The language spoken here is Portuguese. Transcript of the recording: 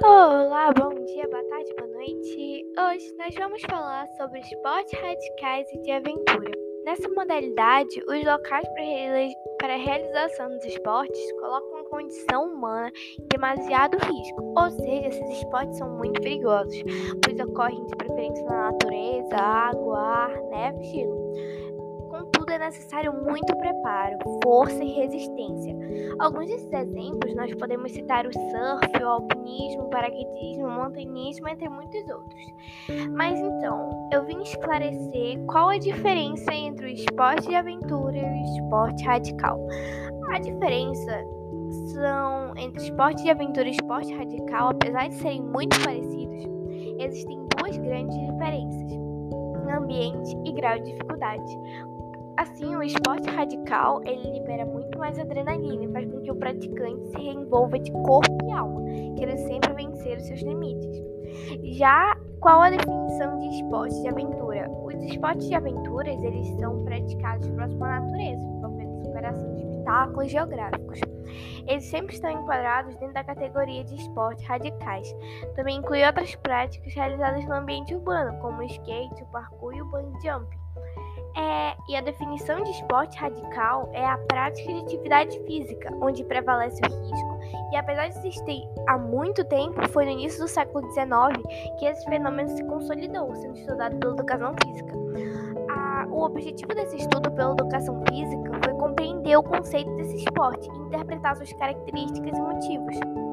Olá, bom dia, boa tarde, boa noite. Hoje nós vamos falar sobre esportes radicais e de aventura. Nessa modalidade, os locais para a realização dos esportes colocam a condição humana em demasiado risco, ou seja, esses esportes são muito perigosos, pois ocorrem de preferência na natureza, água, ar, neve e gelo Contudo, é necessário muito preparo, força e resistência. Alguns desses exemplos nós podemos citar o surf, o alpinismo, o paraquedismo, o montanhismo, entre muitos outros. Mas então, eu vim esclarecer qual a diferença entre o esporte de aventura e o esporte radical. A diferença são entre esporte de aventura e esporte radical, apesar de serem muito parecidos, existem duas grandes diferenças: ambiente e grau de dificuldade. Assim, o esporte radical ele libera muito mais adrenalina e faz com que o praticante se reenvolva de corpo e alma, querendo sempre vencer os seus limites. Já qual a definição de esporte de aventura? Os esportes de aventuras eles são praticados próximo à natureza, envolvendo superação de obstáculos geográficos. Eles sempre estão enquadrados dentro da categoria de esportes radicais. Também inclui outras práticas realizadas no ambiente urbano, como o skate, o parkour e o bungee jumping. É, e a definição de esporte radical é a prática de atividade física, onde prevalece o risco, e apesar de existir há muito tempo, foi no início do século XIX que esse fenômeno se consolidou, sendo estudado pela educação física. A, o objetivo desse estudo pela educação física foi compreender o conceito desse esporte e interpretar suas características e motivos.